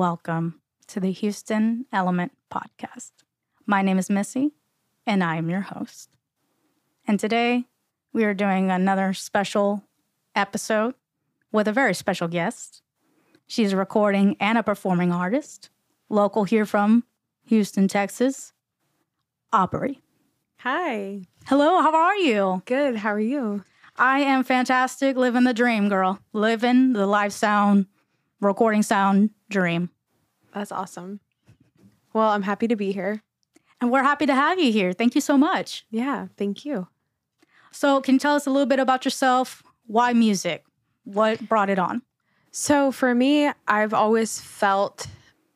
Hello, everyone, and welcome to the Houston Element Podcast. My name is Missy, and I am your host. And today we are doing another special episode with a very special guest. She's a recording and a performing artist, local here from Houston, Texas, Aubrey. Hi. Hello, how are you? Good. How are you? I am fantastic, living the dream, girl. Living the live sound, recording sound dream. That's awesome. Well, I'm happy to be here. And we're happy to have you here. Thank you so much. Yeah, thank you. So, can you tell us a little bit about yourself? Why music? What brought it on? So, for me, I've always felt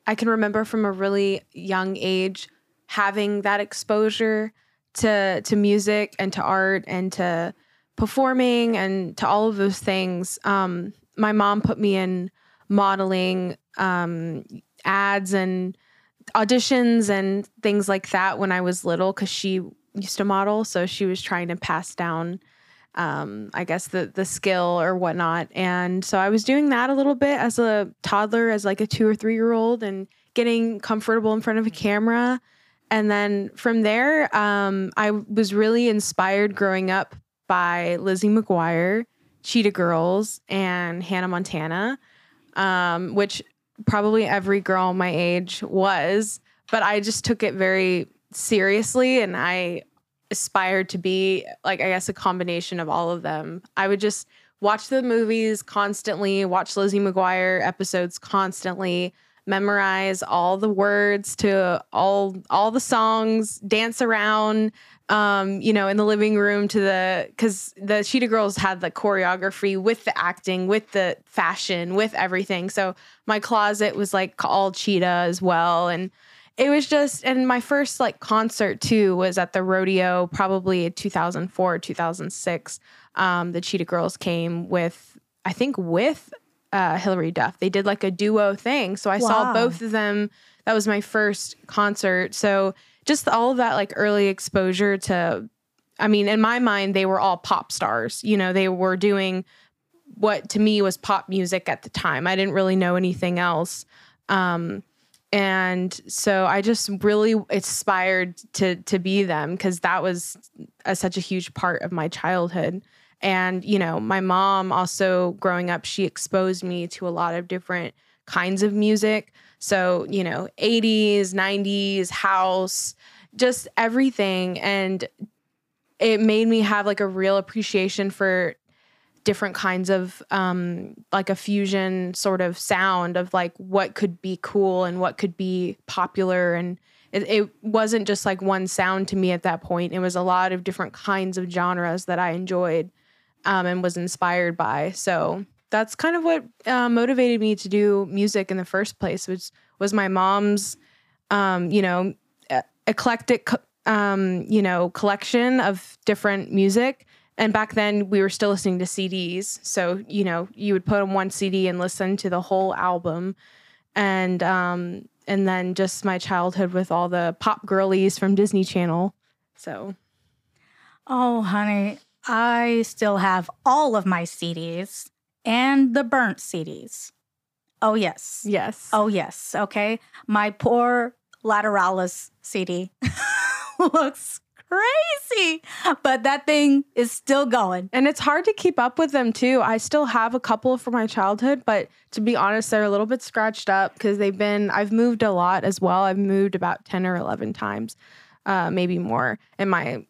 I can remember from a really young age having that exposure to to music and to art and to performing and to all of those things. Um, my mom put me in modeling um, ads and auditions and things like that when I was little because she used to model, so she was trying to pass down. Um, I guess the the skill or whatnot, and so I was doing that a little bit as a toddler, as like a two or three year old, and getting comfortable in front of a camera. And then from there, um, I was really inspired growing up by Lizzie McGuire, Cheetah Girls, and Hannah Montana, um, which probably every girl my age was. But I just took it very seriously and I aspired to be, like, I guess, a combination of all of them. I would just watch the movies constantly, watch Lizzie McGuire episodes constantly memorize all the words to all all the songs, dance around um, you know, in the living room to the because the Cheetah Girls had the choreography with the acting, with the fashion, with everything. So my closet was like all cheetah as well. And it was just and my first like concert too was at the rodeo, probably 2004, 2006. Um, the Cheetah Girls came with I think with uh, Hilary Duff. They did like a duo thing. So I wow. saw both of them. That was my first concert. So just all of that like early exposure to, I mean, in my mind, they were all pop stars. You know, they were doing what to me was pop music at the time. I didn't really know anything else. Um, and so I just really aspired to to be them because that was a, such a huge part of my childhood. And, you know, my mom also growing up, she exposed me to a lot of different kinds of music. So, you know, 80s, 90s, house, just everything. And it made me have like a real appreciation for different kinds of um like a fusion sort of sound of like what could be cool and what could be popular and it, it wasn't just like one sound to me at that point it was a lot of different kinds of genres that i enjoyed um, and was inspired by. So that's kind of what uh, motivated me to do music in the first place, which was my mom's, um, you know, eclectic, um, you know, collection of different music. And back then we were still listening to CDs. So, you know, you would put on one CD and listen to the whole album. And, um, and then just my childhood with all the pop girlies from Disney Channel. So, oh, honey, I still have all of my CDs and the burnt CDs. Oh, yes. Yes. Oh, yes. Okay. My poor Lateralus CD looks crazy, but that thing is still going. And it's hard to keep up with them too. I still have a couple from my childhood, but to be honest, they're a little bit scratched up because they've been, I've moved a lot as well. I've moved about 10 or 11 times, uh, maybe more in my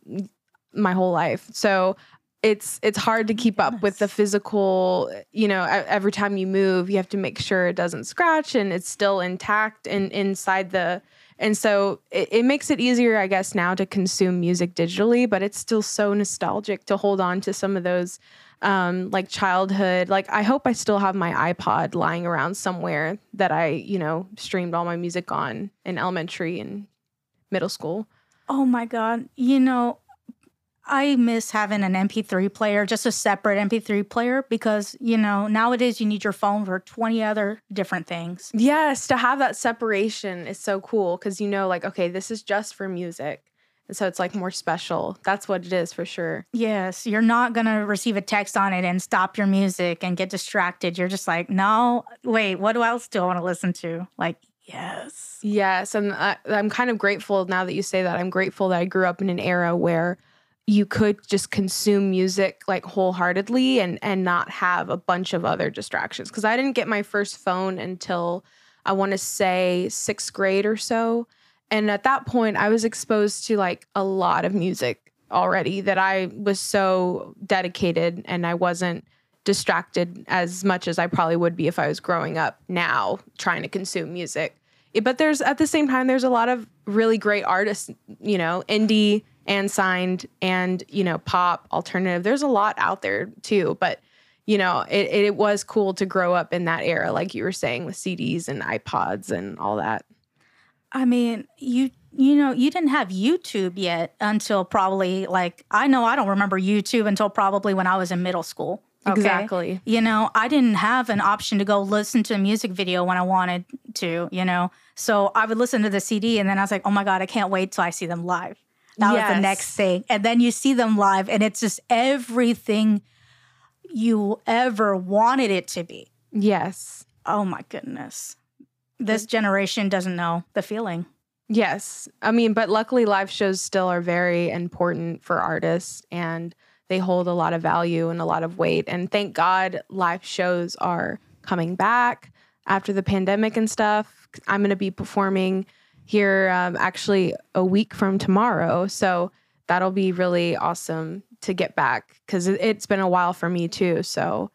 my whole life. So it's it's hard to keep up with the physical, you know, every time you move, you have to make sure it doesn't scratch and it's still intact and inside the and so it, it makes it easier, I guess, now to consume music digitally, but it's still so nostalgic to hold on to some of those um, like childhood. Like I hope I still have my iPod lying around somewhere that I, you know, streamed all my music on in elementary and middle school. Oh my God. You know, I miss having an MP3 player, just a separate MP3 player, because, you know, nowadays you need your phone for 20 other different things. Yes, to have that separation is so cool because you know, like, okay, this is just for music. And so it's like more special. That's what it is for sure. Yes, you're not going to receive a text on it and stop your music and get distracted. You're just like, no, wait, what else do I want to listen to? Like, yes. Yes. And I, I'm kind of grateful now that you say that. I'm grateful that I grew up in an era where you could just consume music like wholeheartedly and and not have a bunch of other distractions. Because i didn't get my first phone until i want to say sixth grade or so. And at that point i was exposed to like a lot of music already that i was so dedicated and i wasn't distracted as much as i probably would be if i was growing up now trying to consume music. But there's at the same time there's a lot of really great artists you know indie and signed and you know pop alternative. There's a lot out there too but you know it, it was cool to grow up in that era like you were saying with cds and ipods and all that. I mean you you know you didn't have youtube yet until probably like i know i don't remember youtube until probably when i was in middle school. Okay? exactly. You know i didn't have an option to go listen to a music video when i wanted to you know? So i would listen to the cd and then i was like oh my god i can't wait till i see them live that yes. was the next thing. And then you see them live, and it's just everything you ever wanted it to be. Yes. Oh my goodness. This generation doesn't know the feeling. Yes. I mean, but luckily, live shows still are very important for artists and they hold a lot of value and a lot of weight. And thank God live shows are coming back after the pandemic and stuff. I'm going to be performing here um, actually a week from tomorrow. So that'll be really awesome to get back because it, has been a while for me too. So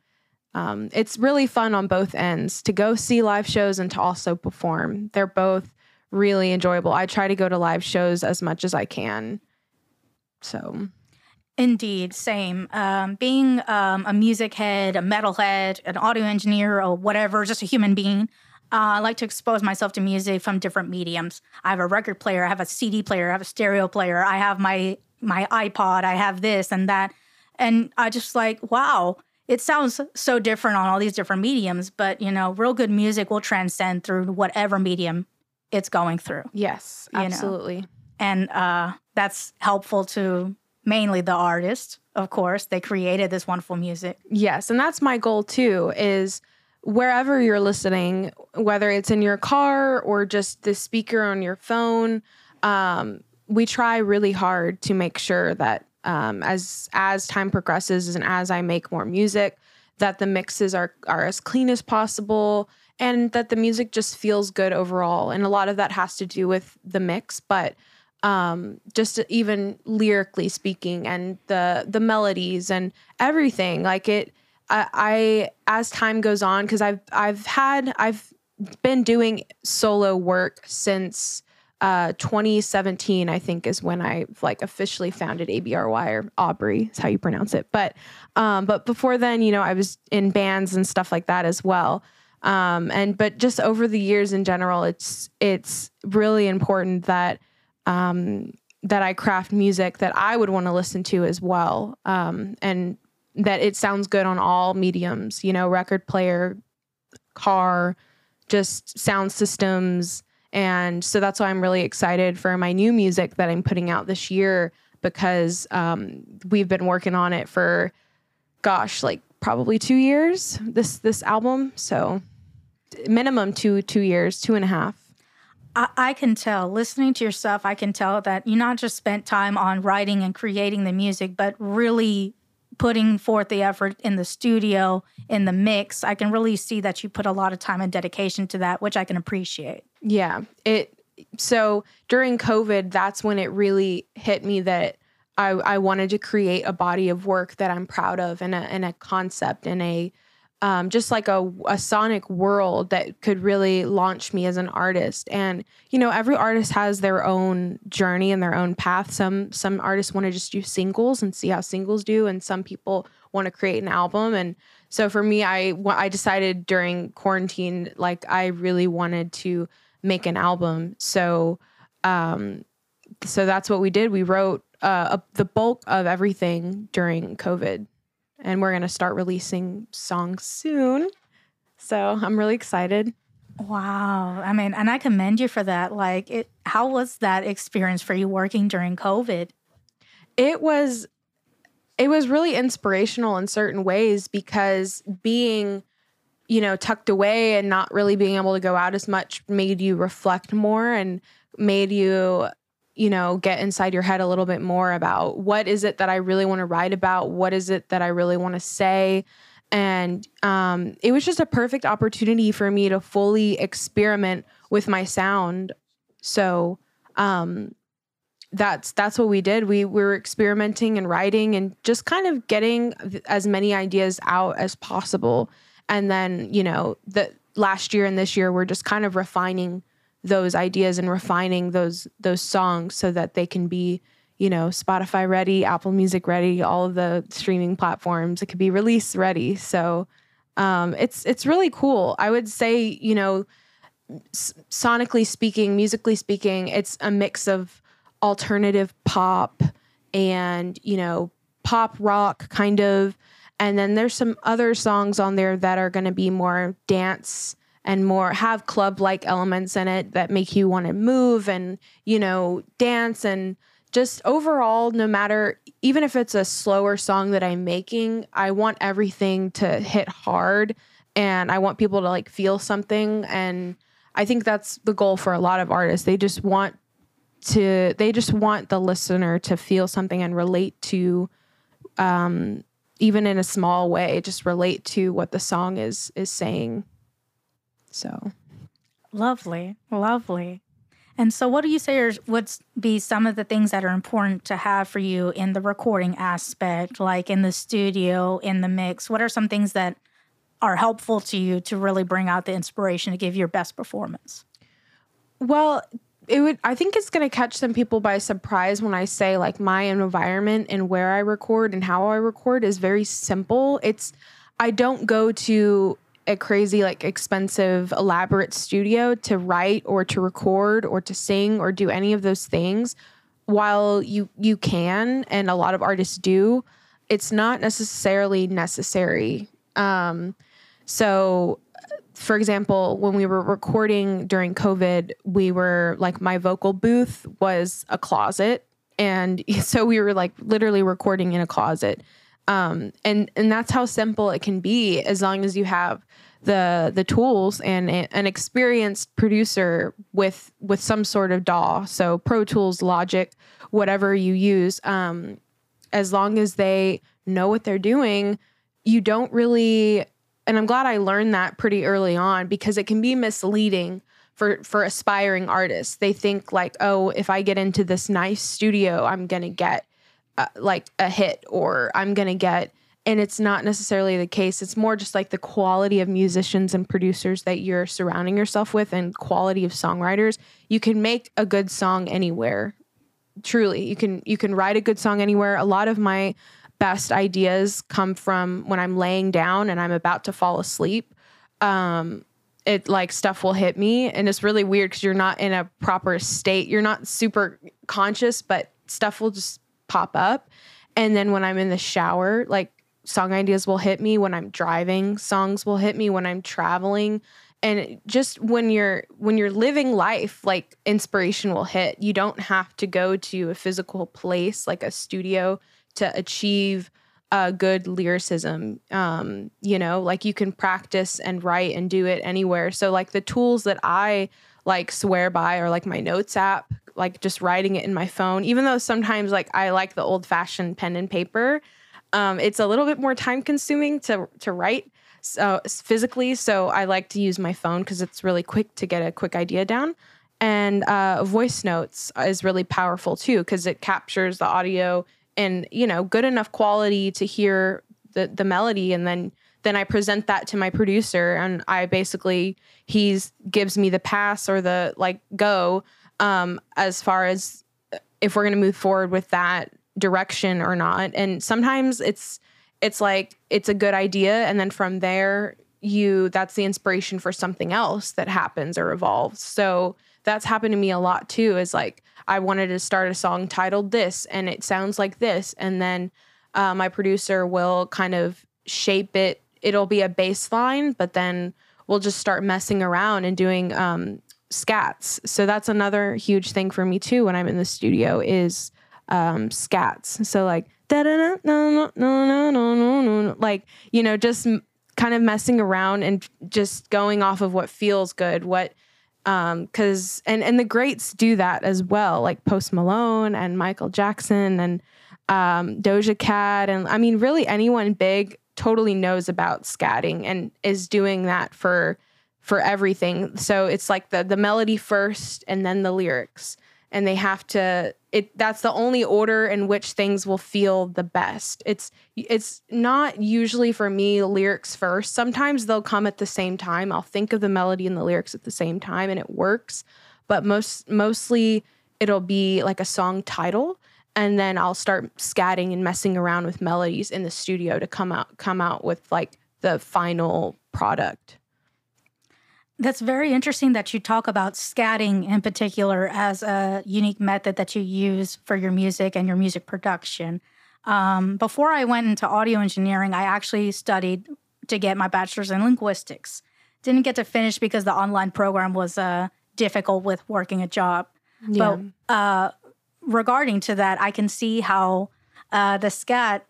um, it's really fun on both ends to go see live shows and to also perform. They're both really enjoyable. I try to go to live shows as much as I can. So. Indeed, same. Um, being um, a music head, a metal head, an audio engineer, or whatever, just a human being, uh, I like to expose myself to music from different mediums. I have a record player, I have a CD player, I have a stereo player, I have my my iPod, I have this and that. And I just like, wow, it sounds so different on all these different mediums, but you know, real good music will transcend through whatever medium it's going through. Yes, absolutely. Know? And uh, that's helpful to mainly the artist, of course. They created this wonderful music. Yes, and that's my goal too is wherever you're listening, whether it's in your car or just the speaker on your phone, um, we try really hard to make sure that um, as as time progresses and as I make more music, that the mixes are are as clean as possible and that the music just feels good overall. And a lot of that has to do with the mix, but um, just even lyrically speaking and the the melodies and everything like it I, I as time goes on because I've I've had I've been doing solo work since uh, 2017 I think is when I like officially founded ABRY or Aubrey is how you pronounce it. But um, but before then you know I was in bands and stuff like that as well. Um, and but just over the years in general it's it's really important that um, that I craft music that I would want to listen to as well. Um, and that it sounds good on all mediums, you know, record player, car, just sound systems. And so that's why I'm really excited for my new music that I'm putting out this year because um, we've been working on it for, gosh, like probably two years. This this album, so minimum two two years, two and a half. I, I can tell listening to your stuff. I can tell that you not just spent time on writing and creating the music, but really putting forth the effort in the studio, in the mix, I can really see that you put a lot of time and dedication to that, which I can appreciate. Yeah. It so during COVID, that's when it really hit me that I, I wanted to create a body of work that I'm proud of and a, and a concept and a um, just like a, a sonic world that could really launch me as an artist. And you know, every artist has their own journey and their own path. Some some artists want to just do singles and see how singles do, and some people want to create an album. And so for me, I I decided during quarantine, like I really wanted to make an album. So um, so that's what we did. We wrote uh, the bulk of everything during COVID and we're going to start releasing songs soon. So I'm really excited. Wow. I mean, and I commend you for that. Like, it, how was that experience for you working during COVID? It was it was really inspirational in certain ways because being you know tucked away and not really being able to go out as much made you reflect more and made you you know get inside your head a little bit more about what is it that I really want to write about? What is it that I really want to say? And um, it was just a perfect opportunity for me to fully experiment with my sound. So um, that's that's what we did. We, we were experimenting and writing and just kind of getting as many ideas out as possible. And then you know the last year and this year we're just kind of refining those ideas and refining those those songs so that they can be you know spotify ready apple music ready all of the streaming platforms. It could be release ready. So um, it's it's really cool. I would say you know sonically speaking musically speaking it's a mix of alternative pop and, you know, pop rock kind of. And then there's some other songs on there that are going to be more dance and more have club like elements in it that make you want to move and, you know, dance and just overall, no matter, even if it's a slower song that I'm making, I want everything to hit hard and I want people to like feel something. And I think that's the goal for a lot of artists. They just want to they just want the listener to feel something and relate to um even in a small way just relate to what the song is is saying so. Lovely lovely. And so what do you say are would be some of the things that are important to have for you in the recording aspect like in the studio in the mix? What are some things that are helpful to you to really bring out the inspiration to give your best performance? Well it would I think it's going to catch some people by surprise when I say like my environment and where I record and how I record is very simple. It's I don't go to a crazy like expensive elaborate studio to write or to record or to sing or do any of those things. While you you can and a lot of artists do, it's not necessarily necessary. Um so for example, when we were recording during COVID, we were like my vocal booth was a closet. And so we were like literally recording in a closet. Um, and and that's how simple it can be as long as you have the the tools and an experienced producer with with some sort of DAW. So Pro Tools, Logic, whatever you use, um, as long as they know what they're doing, you don't really and I'm glad I learned that pretty early on because it can be misleading for for aspiring artists. They think like, "Oh, if I get into this nice studio, I'm to get uh, like a hit or I'm going to get and it's not necessarily the case. It's more just like the quality of musicians and producers that you're surrounding yourself with and quality of songwriters. You can make a good song anywhere. Truly. You can you can write a good song anywhere. A lot of my best ideas come from when I'm laying down and I'm about to fall asleep. Um, it like stuff will hit me, and it's really weird because you're not in a proper state. You're not super conscious, but stuff will just pop up. And then when I'm in the shower, like song ideas will hit me. When I'm driving, songs will hit me. When I'm traveling, and just when you're when you're living life like inspiration will hit you don't have to go to a physical place like a studio to achieve a good lyricism. Um, you know, like you can practice and write and do it anywhere. So like the tools that I like swear by are like my notes app, like just writing it in my phone. Even though sometimes like I like the old fashioned pen and paper, um, it's a little bit more time consuming to to write so physically. So I like to use my phone because it's really quick to get a quick idea down. And uh, voice notes is really powerful too because it captures the audio and you know good enough quality to hear the the melody and then then I present that to my producer and I basically he's gives me the pass or the like go um as far as if we're going to move forward with that direction or not and sometimes it's it's like it's a good idea and then from there you that's the inspiration for something else that happens or evolves so that's happened to me a lot too is like I wanted to start a song titled this and it sounds like this. And then uh, my producer will kind of shape it. It'll be a baseline, but then we'll just start messing around and doing um, scats. So that's another huge thing for me too when I'm in the studio is um, scats. So like da da no no no no no no like you know just kind of messing around and just going off of what feels good, what um cuz and and the greats do that as well, like Post Malone and Michael Jackson and um Doja Cat and I mean really anyone big totally knows about scatting and is doing that for for everything. So it's like the the melody first and then the lyrics and they have to it that's the only order in which things will feel the best. It's it's not usually for me lyrics first. Sometimes they'll come at the same time. I'll think of the melody and the lyrics at the same time and it works. But most mostly it'll be like a song title and then I'll start scatting and messing around with melodies in the studio to come out come out with like the final product. That's very interesting that you talk about scatting in particular as a unique method that you use for your music and your music production. Um, before I went into audio engineering, I actually studied to get my bachelor's in linguistics. Didn't get to finish because the online program was uh, difficult with working a job. Yeah. But uh, regarding to that, I can see how uh, the scat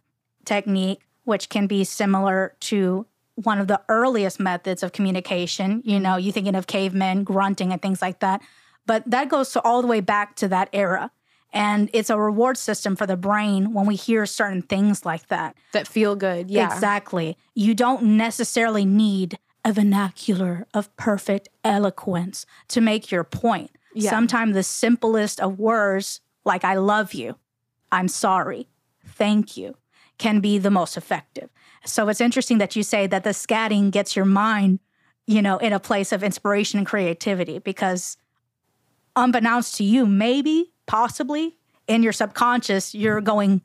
technique, which can be similar to one of the earliest methods of communication. You know, you thinking of cavemen grunting and things like that. But that goes to all the way back to that era. And it's a reward system for the brain when we hear certain things like that. That feel good. Yeah. Exactly. You don't necessarily need a vernacular of perfect eloquence to make your point. Yeah. Sometimes the simplest of words, like I love you, I'm sorry, thank you, can be the most effective. So it's interesting that you say that the scatting gets your mind, you know, in a place of inspiration and creativity because unbeknownst to you, maybe, possibly in your subconscious, you're going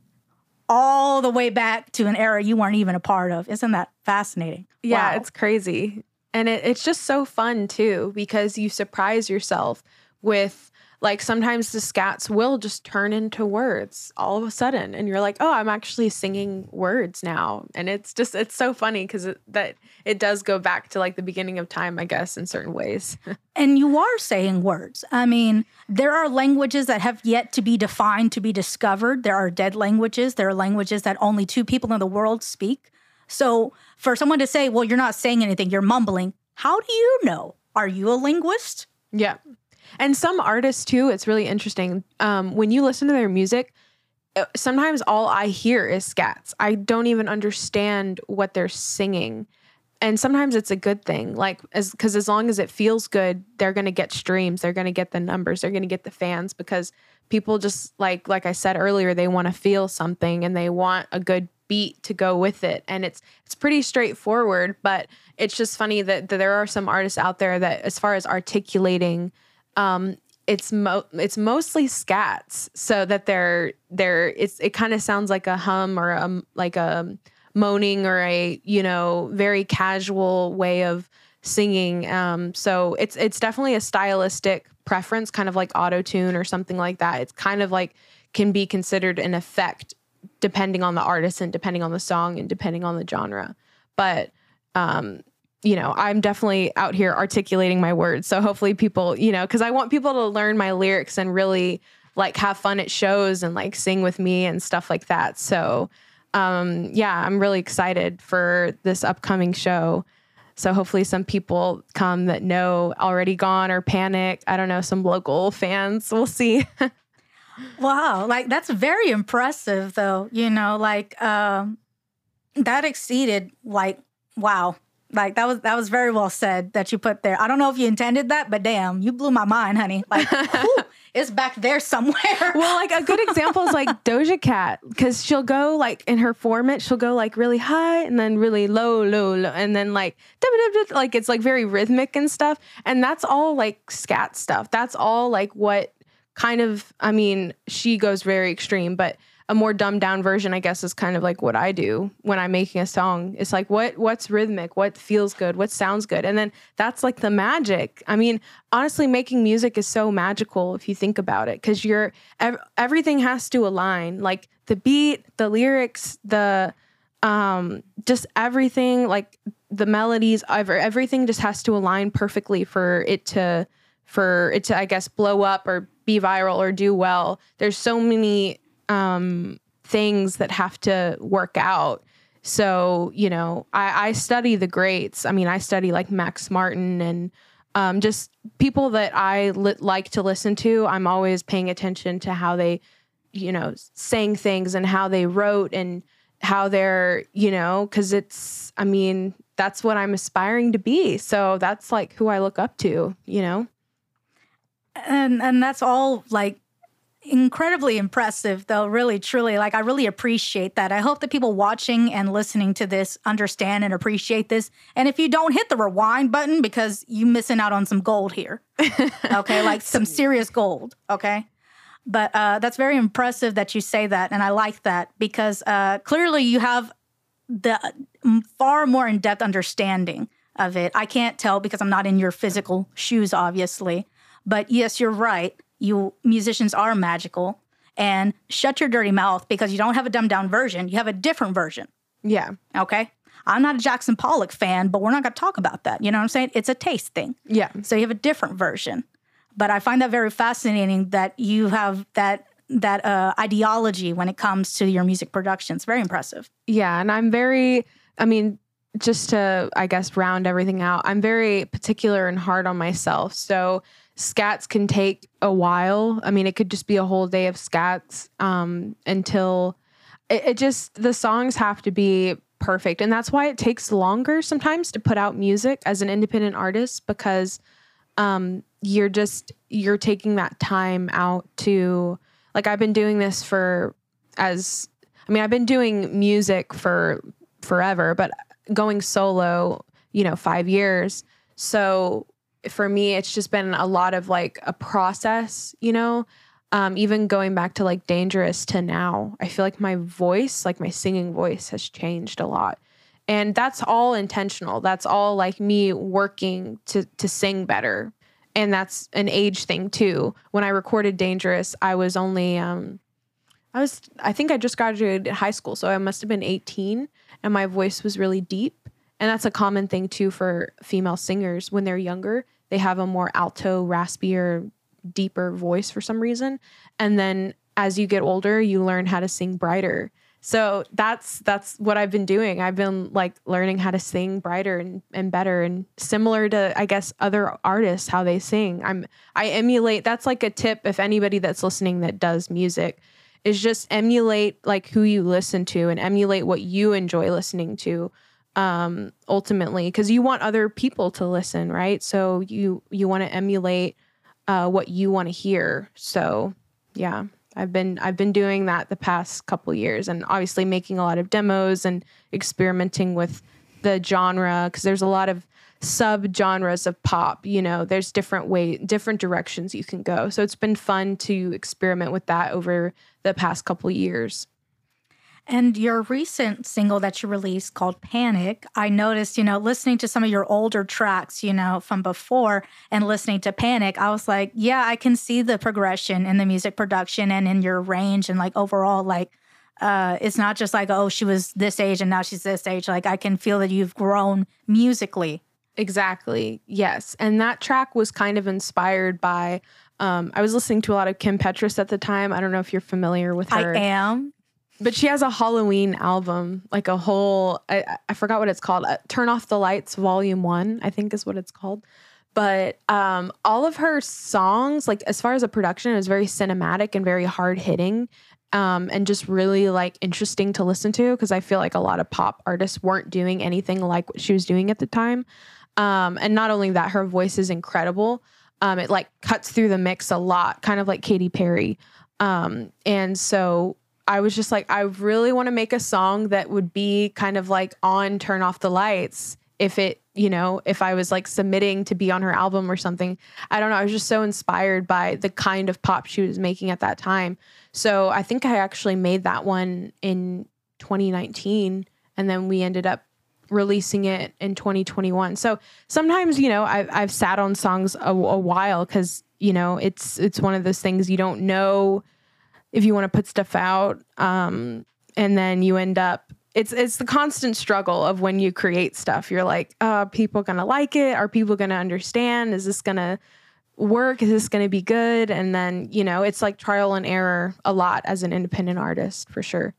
all the way back to an era you weren't even a part of. Isn't that fascinating? Yeah, wow. it's crazy. And it, it's just so fun too because you surprise yourself with like sometimes the scats will just turn into words all of a sudden and you're like oh i'm actually singing words now. And it's just it's so funny because it, that it does go back to like the beginning of time i guess in certain ways. And you are saying words. I mean there are languages that have yet to be defined to be discovered. There are dead languages. There are languages that only two people in the world speak. So for someone to say well you're not saying anything. You're mumbling how do you know? Are you a linguist? Yeah and some artists too, it's really interesting. Um, when you listen to their music, uh, sometimes all I hear is scats. I don't even understand what they're singing. And sometimes it's a good thing, like as because as long as it feels good, they're gonna get streams, they're gonna get the numbers, they're gonna get the fans because people just like like I said earlier, they want to feel something and they want a good beat to go with it. And it's it's pretty straightforward, but it's just funny that, that there are some artists out there that as far as articulating um, it's mo- it's mostly scats, so that they're they're it's it kind of sounds like a hum or a like a moaning or a you know very casual way of singing. Um, so it's it's definitely a stylistic preference, kind of like auto tune or something like that. It's kind of like can be considered an effect depending on the artist and depending on the song and depending on the genre. But um, you know, I'm definitely out here articulating my words. So hopefully people, you know, because I want people to learn my lyrics and really like have fun at shows and like sing with me and stuff like that. So um, yeah, I'm really excited for this upcoming show. So hopefully some people come that know already gone or panic. I don't know, some local fans. We'll see. wow, like that's very impressive though. You know, like um that exceeded like wow like that was that was very well said that you put there. I don't know if you intended that, but damn, you blew my mind, honey. Like whew, it's back there somewhere. Well, like a good example is like Doja Cat because she'll go like in her format, she'll go like really high and then really low, low, low, and then like like it's like very rhythmic and stuff. And that's all like scat stuff. That's all like what kind of I mean, she goes very extreme, but a more dumbed down version, I guess, is kind of like what I do when I'm making a song. It's like what what's rhythmic, what feels good, what sounds good, and then that's like the magic. I mean, honestly, making music is so magical if you think about it, because you're ev- everything has to align, like the beat, the lyrics, the um, just everything like the melodies, ever everything just has to align perfectly for it to for it to I guess blow up or be viral or do well. There's so many um, things that have to work out. So you know, I, I study the greats. I mean, I study like Max Martin and um, just people that I li- like to listen to. I'm always paying attention to how they, you know, sang things and how they wrote and how they're, you know, because it's, I mean, that's what I'm aspiring to be. So that's like who I look up to, you know? And and that's all like incredibly impressive though really truly. Like i really appreciate that. I hope that people watching and listening to this understand and appreciate this. And if you don't hit the rewind button because you're missing out on some gold here okay? Like some serious gold okay? But uh, that's very impressive that you say that and i like that because uh, clearly you have the far more in-depth understanding of it. I can't tell because i'm not in your physical shoes obviously. But yes you're right you musicians are magical and shut your dirty mouth because you don't have a dumbed down version. You have a different version. Yeah. Okay. I'm not a Jackson Pollock fan, but we're not going to talk about that. You know what I'm saying? It's a taste thing. Yeah. So you have a different version. But I find that very fascinating that you have that that uh, ideology when it comes to your music production. It's very impressive. Yeah, and I'm very. I mean, just to I guess round everything out, I'm very particular and hard on myself. So scats can take a while. I mean, it could just be a whole day of scats um, until it, it just the songs have to be perfect, and that's why it takes longer sometimes to put out music as an independent artist because um, you're just you're taking that time out to like I've been doing this for as I mean I've been doing music for forever, but going solo, you know, five years. So for me, it's just been a lot of like a process, you know, um, even going back to like dangerous to now, I feel like my voice, like my singing voice has changed a lot. And that's all intentional. That's all like me working to to sing better. And that's an age thing too. When I recorded Dangerous, I was only um I was I think I just graduated high school, so I must have been 18 and my voice was really deep. And that's a common thing too for female singers when they're younger they have a more alto, raspier, deeper voice for some reason. And then as you get older, you learn how to sing brighter. So that's that's what I've been doing. I've been like learning how to sing brighter and, and better and similar to I guess other artists how they sing. I'm I emulate that's like a tip if anybody that's listening that does music is just emulate like who you listen to and emulate what you enjoy listening to um ultimately because you want other people to listen right? So you you want to emulate uh what you want to hear. So yeah i've been i've been doing that the past couple years and obviously making a lot of demos and experimenting with the genre because there's a lot of sub genres of pop you know? There's different way different directions you can go. So it's been fun to experiment with that over the past couple years and your recent single that you released called Panic, I noticed, you know, listening to some of your older tracks, you know, from before and listening to Panic, I was like, yeah, I can see the progression in the music production and in your range and like overall, like, uh, it's not just like, oh, she was this age and now she's this age. Like, I can feel that you've grown musically. Exactly. Yes. And that track was kind of inspired by um, I was listening to a lot of Kim Petras at the time. I don't know if you're familiar with her. I am but she has a Halloween album, like a whole, I, I forgot what it's called. Uh, Turn Off the Lights, Volume One, I think is what it's called. But um, all of her songs, like as far as a production, it was very cinematic and very hard hitting. Um, and just really like interesting to listen to because I feel like a lot of pop artists weren't doing anything like what she was doing at the time. Um, and not only that, her voice is incredible. Um, it like cuts through the mix a lot, kind of like Katy Perry. Um, and so I was just like, I really want to make a song that would be kind of like on Turn Off the Lights. If it, you know, if I was like submitting to be on her album or something. I don't know. I was just so inspired by the kind of pop she was making at that time. So I think I actually made that one in 2019. And then we ended up releasing it in 2021. So sometimes, you know, I've, I've sat on songs a, a while because, you know, it's, it's one of those things you don't know if you want to put stuff out um, and then you end up it's it's the constant struggle of when you create stuff. You're like, uh, are people gonna like it? Are people gonna understand? Is this gonna work? Is this gonna be good? And then, you know, it's like trial and error a lot as an independent artist for sure.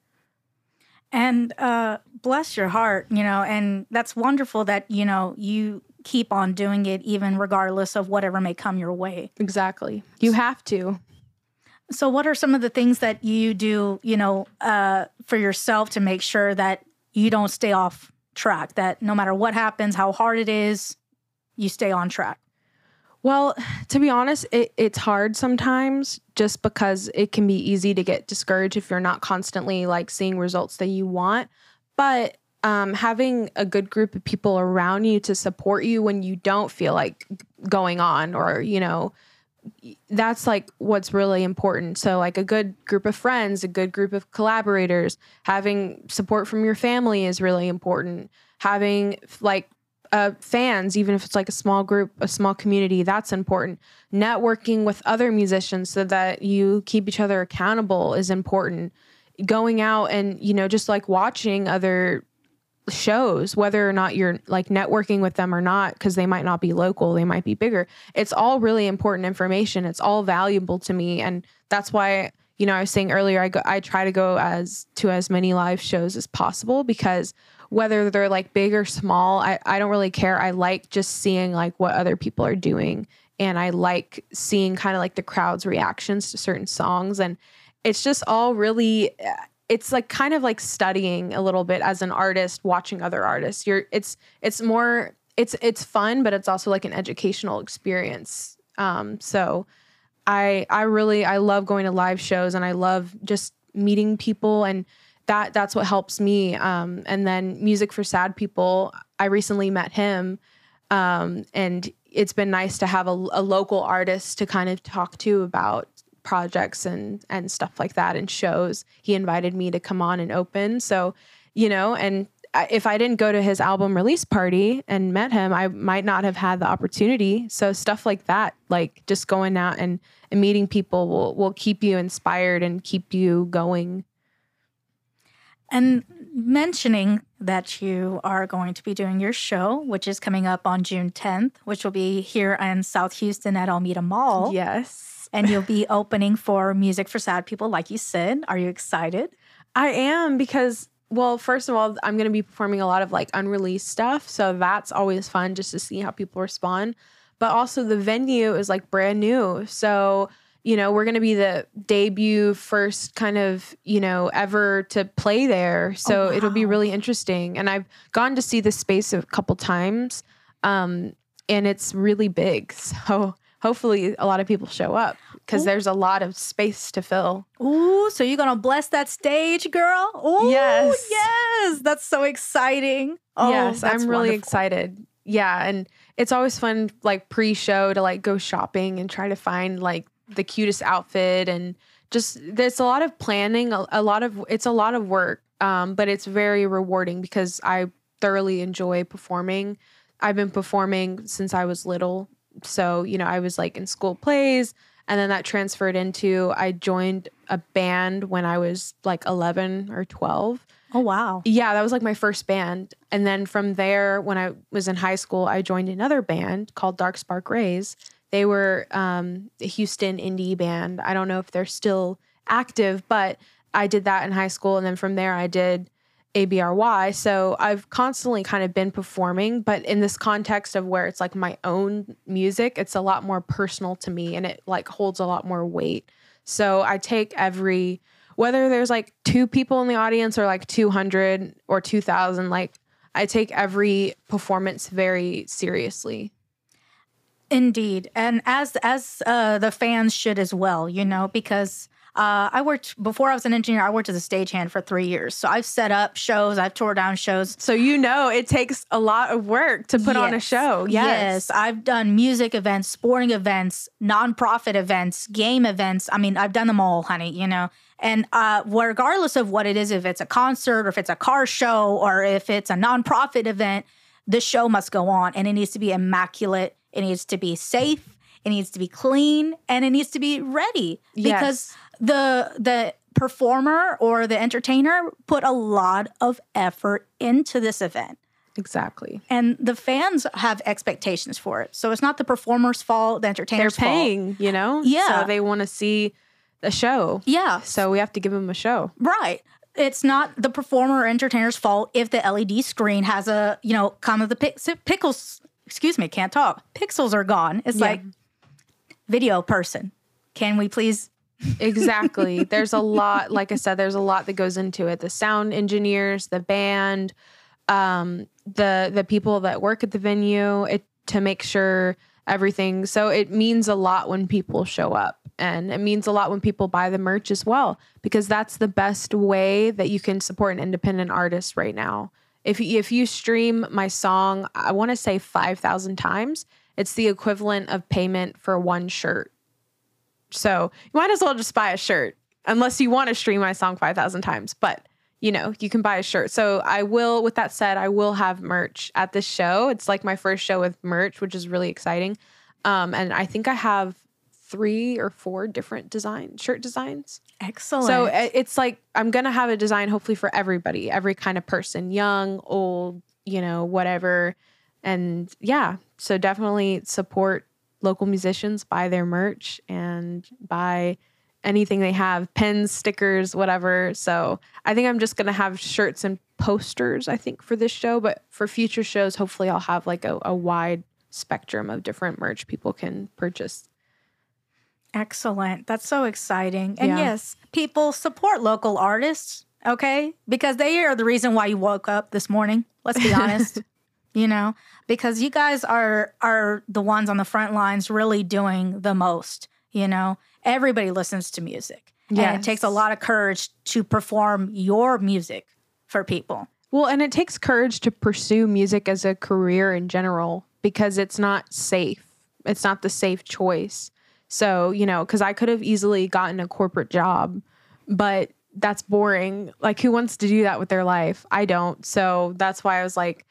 And uh, bless your heart, you know, and that's wonderful that, you know, you keep on doing it even regardless of whatever may come your way. Exactly. You have to. So, what are some of the things that you do, you know, uh, for yourself to make sure that you don't stay off track? That no matter what happens, how hard it is, you stay on track. Well, to be honest, it, it's hard sometimes just because it can be easy to get discouraged if you're not constantly like seeing results that you want. But um, having a good group of people around you to support you when you don't feel like going on or, you know, that's like what's really important. So, like a good group of friends, a good group of collaborators, having support from your family is really important. Having like uh, fans, even if it's like a small group, a small community, that's important. Networking with other musicians so that you keep each other accountable is important. Going out and, you know, just like watching other shows whether or not you're like networking with them or not because they might not be local they might be bigger it's all really important information. It's all valuable to me and that's why you know i was saying earlier i go i try to go as to as many live shows as possible because whether they're like big or small i, I don't really care. I like just seeing like what other people are doing and i like seeing kind of like the crowd's reactions to certain songs and it's just all really uh, it's like kind of like studying a little bit as an artist watching other artists. You're it's it's more it's it's fun but it's also like an educational experience. Um so i i really i love going to live shows and i love just meeting people and that that's what helps me. Um and then music for sad people i recently met him um and it's been nice to have a, a local artist to kind of talk to about projects and and stuff like that and shows. He invited me to come on and open. So, you know, and if I didn't go to his album release party and met him, I might not have had the opportunity. So stuff like that, like just going out and, and meeting people will will keep you inspired and keep you going. And mentioning that you are going to be doing your show, which is coming up on June 10th, which will be here in South Houston at Almeda Mall. Yes and you'll be opening for Music for Sad People, like you said. Are you excited? I am because, well, first of all, I'm going to be performing a lot of like unreleased stuff. So that's always fun just to see how people respond. But also, the venue is like brand new. So, you know, we're going to be the debut first kind of, you know, ever to play there. So oh, wow. it'll be really interesting. And I've gone to see the space a couple times. Um, and it's really big. So hopefully a lot of people show up because there's a lot of space to fill. Ooh, so you're gonna bless that stage, girl? Ooh, yes, yes, that's so exciting. Oh, yes, I'm really wonderful. excited. Yeah, and it's always fun, like pre-show, to like go shopping and try to find like the cutest outfit and just there's a lot of planning, a, a lot of it's a lot of work, um, but it's very rewarding because I thoroughly enjoy performing. I've been performing since I was little so, you know, I was like in school plays and then that transferred into I joined a band when I was like 11 or 12. Oh wow. Yeah, that was like my first band. And then from there when I was in high school, I joined another band called Dark Spark Rays. They were um, a Houston indie band. I don't know if they're still active, but I did that in high school and then from there I did ABRY. So I've constantly kind of been performing, but in this context of where it's like my own music, it's a lot more personal to me and it like holds a lot more weight. So I take every, whether there's like two people in the audience or like 200 or 2000, like I take every performance very seriously. Indeed. And as, as uh, the fans should as well, you know, because uh, I worked before I was an engineer. I worked as a stagehand for three years, so I've set up shows, I've tore down shows. So you know it takes a lot of work to put yes. on a show. Yes. yes, I've done music events, sporting events, nonprofit events, game events. I mean, I've done them all, honey. You know, and uh, regardless of what it is, if it's a concert or if it's a car show or if it's a nonprofit event, the show must go on, and it needs to be immaculate. It needs to be safe. It needs to be clean and it needs to be ready because yes the the performer or the entertainer put a lot of effort into this event. Exactly. And the fans have expectations for it. So it's not the performer's fault, the They're entertainer's paying, you know? Yeah. So they want to see a show. Yeah. So we have to give them a show. Right. It's not the performer or entertainer's fault if the LED screen has a, you know, come of the pix- pickles, excuse me, can't talk. Pixels are gone. It's Yeah. like video person. Can we please? Exactly. there's a lot, like I said, there's a lot that goes into it. The sound engineers, the band, um, the the people that work at the venue, it to make sure everything. So it means a lot when people show up. And it means a lot when people buy the merch as well, because that's the best way that you can support an independent artist right now. If if you stream my song, I want to say 5,000 times, it's the equivalent of payment for one shirt. So you might as well just buy a shirt, unless you want to stream my song 5,000 times. But you know, you can buy a shirt. So I will, with that said, I will have merch at this show. It's like my first show with merch, which is really exciting. Um, and I think I have three or four different design shirt designs. Excellent. So it's like I'm gonna have a design hopefully for everybody, every kind of person, young, old, you know, whatever. And yeah, so definitely support local musicians, buy their merch and buy anything they have, pens, stickers, whatever. So I think I'm just gonna have shirts and posters, I think, for this show. But for future shows, hopefully I'll have like a, a wide spectrum of different merch people can purchase. Excellent. That's so exciting. And Yeah. yes, people support local artists, okay? Because they are the reason why you woke up this morning. Let's be honest. You know, because you guys are are the ones on the front lines really doing the most, you know. Everybody listens to music. And it takes a lot of courage to perform your music for people. Well, and it takes courage to pursue music as a career in general because it's not safe. It's not the safe choice. So, you know, because I could have easily gotten a corporate job, but that's boring. Like, who wants to do that with their life? I don't. So that's why I was like,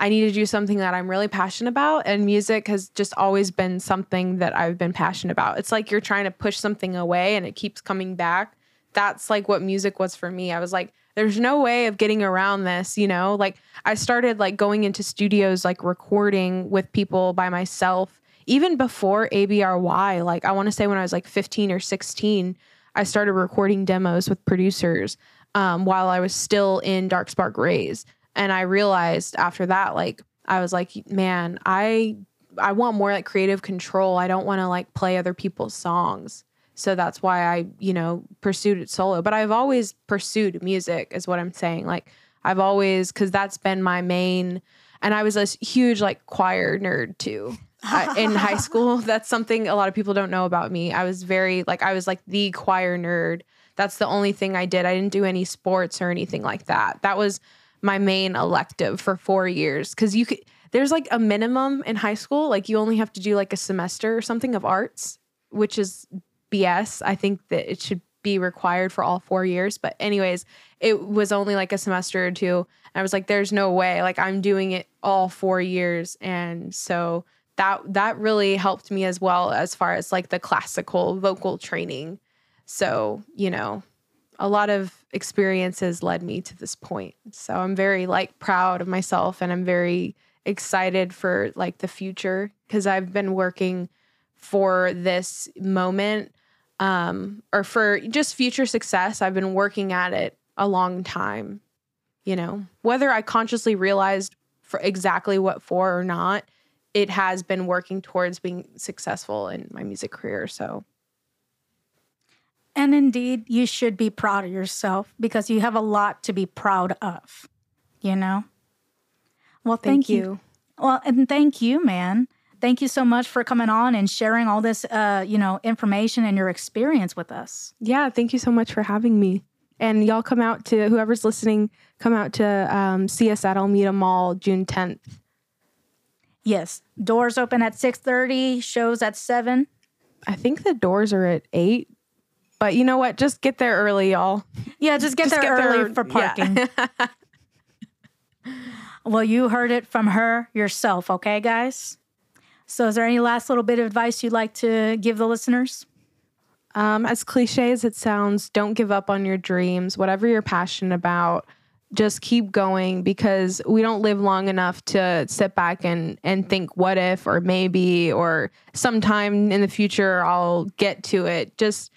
I need to do something that I'm really passionate about. And music has just always been something that I've been passionate about. It's like you're trying to push something away and it keeps coming back. That's like what music was for me. I was like, there's no way of getting around this, you know? Like I started like going into studios, like recording with people by myself, even before ABRY. Like I want to say when I was like 15 or 16, I started recording demos with producers um, while I was still in Dark Spark Rays. And I realized after that, like, I was like, man, I I want more like creative control. I don't want to like play other people's songs. So that's why I, you know, pursued it solo. But I've always pursued music, is what I'm saying. Like I've always, because that's been my main. And I was a huge like choir nerd too. I- in high school, that's something a lot of people don't know about me. I was very like I was like the choir nerd. That's the only thing I did. I didn't do any sports or anything like that. That was my main elective for four years because you could. There's like a minimum in high school. Like you only have to do like a semester or something of arts, which is BS. I think that it should be required for all four years. But anyways, it was only like a semester or two. And I was like, there's no way. Like I'm doing it all four years. And so that that really helped me as well as far as like the classical vocal training. So, you know, a lot of experiences led me to this point. So I'm very like proud of myself and I'm very excited for like the future because I've been working for this moment um or for just future success. I've been working at it a long time. You know, whether I consciously realized for exactly what for or not, it has been working towards being successful in my music career. So And indeed, you should be proud of yourself because you have a lot to be proud of, you know? Well, thank, you. Well, and thank you, man. Thank you so much for coming on and sharing all this, uh, you know, information and your experience with us. Yeah, thank you so much for having me. And y'all come out to whoever's listening, come out to um, see us at Almeda Mall June 10th. Yes, doors open at six thirty. Shows at seven. I think the doors are at eight, but you know what? Just get there early, y'all. Yeah, just get Just there get there- early for yeah. parking. well, you heard it from her yourself, okay, guys? So, is there any last little bit of advice you'd like to give the listeners? Um, as cliche as it sounds, don't give up on your dreams. Whatever you're passionate about, just keep going because we don't live long enough to sit back and and think what if or maybe or sometime in the future I'll get to it. Just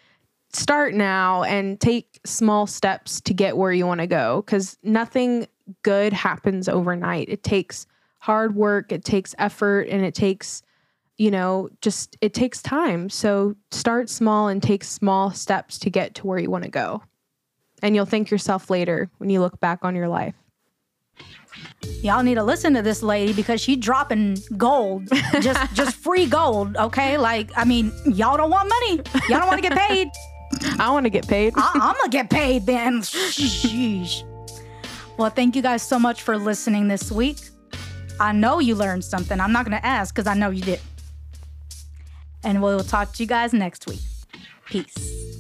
start now and take small steps to get where you want to go cuz nothing good happens overnight. It takes hard work, it takes effort and it takes you know, just it takes time. So start small and take small steps to get to where you want to go and you'll thank yourself later when you look back on your life. Y'all need to listen to this lady because she dropping gold, just just free gold. Okay, like I mean, y'all don't want money. Y'all don't want to get paid. I want to get paid. I- I'm gonna get paid then. Sheesh. Well, thank you guys so much for listening this week. I know you learned something. I'm not gonna ask because I know you did. And we'll talk to you guys next week. Peace.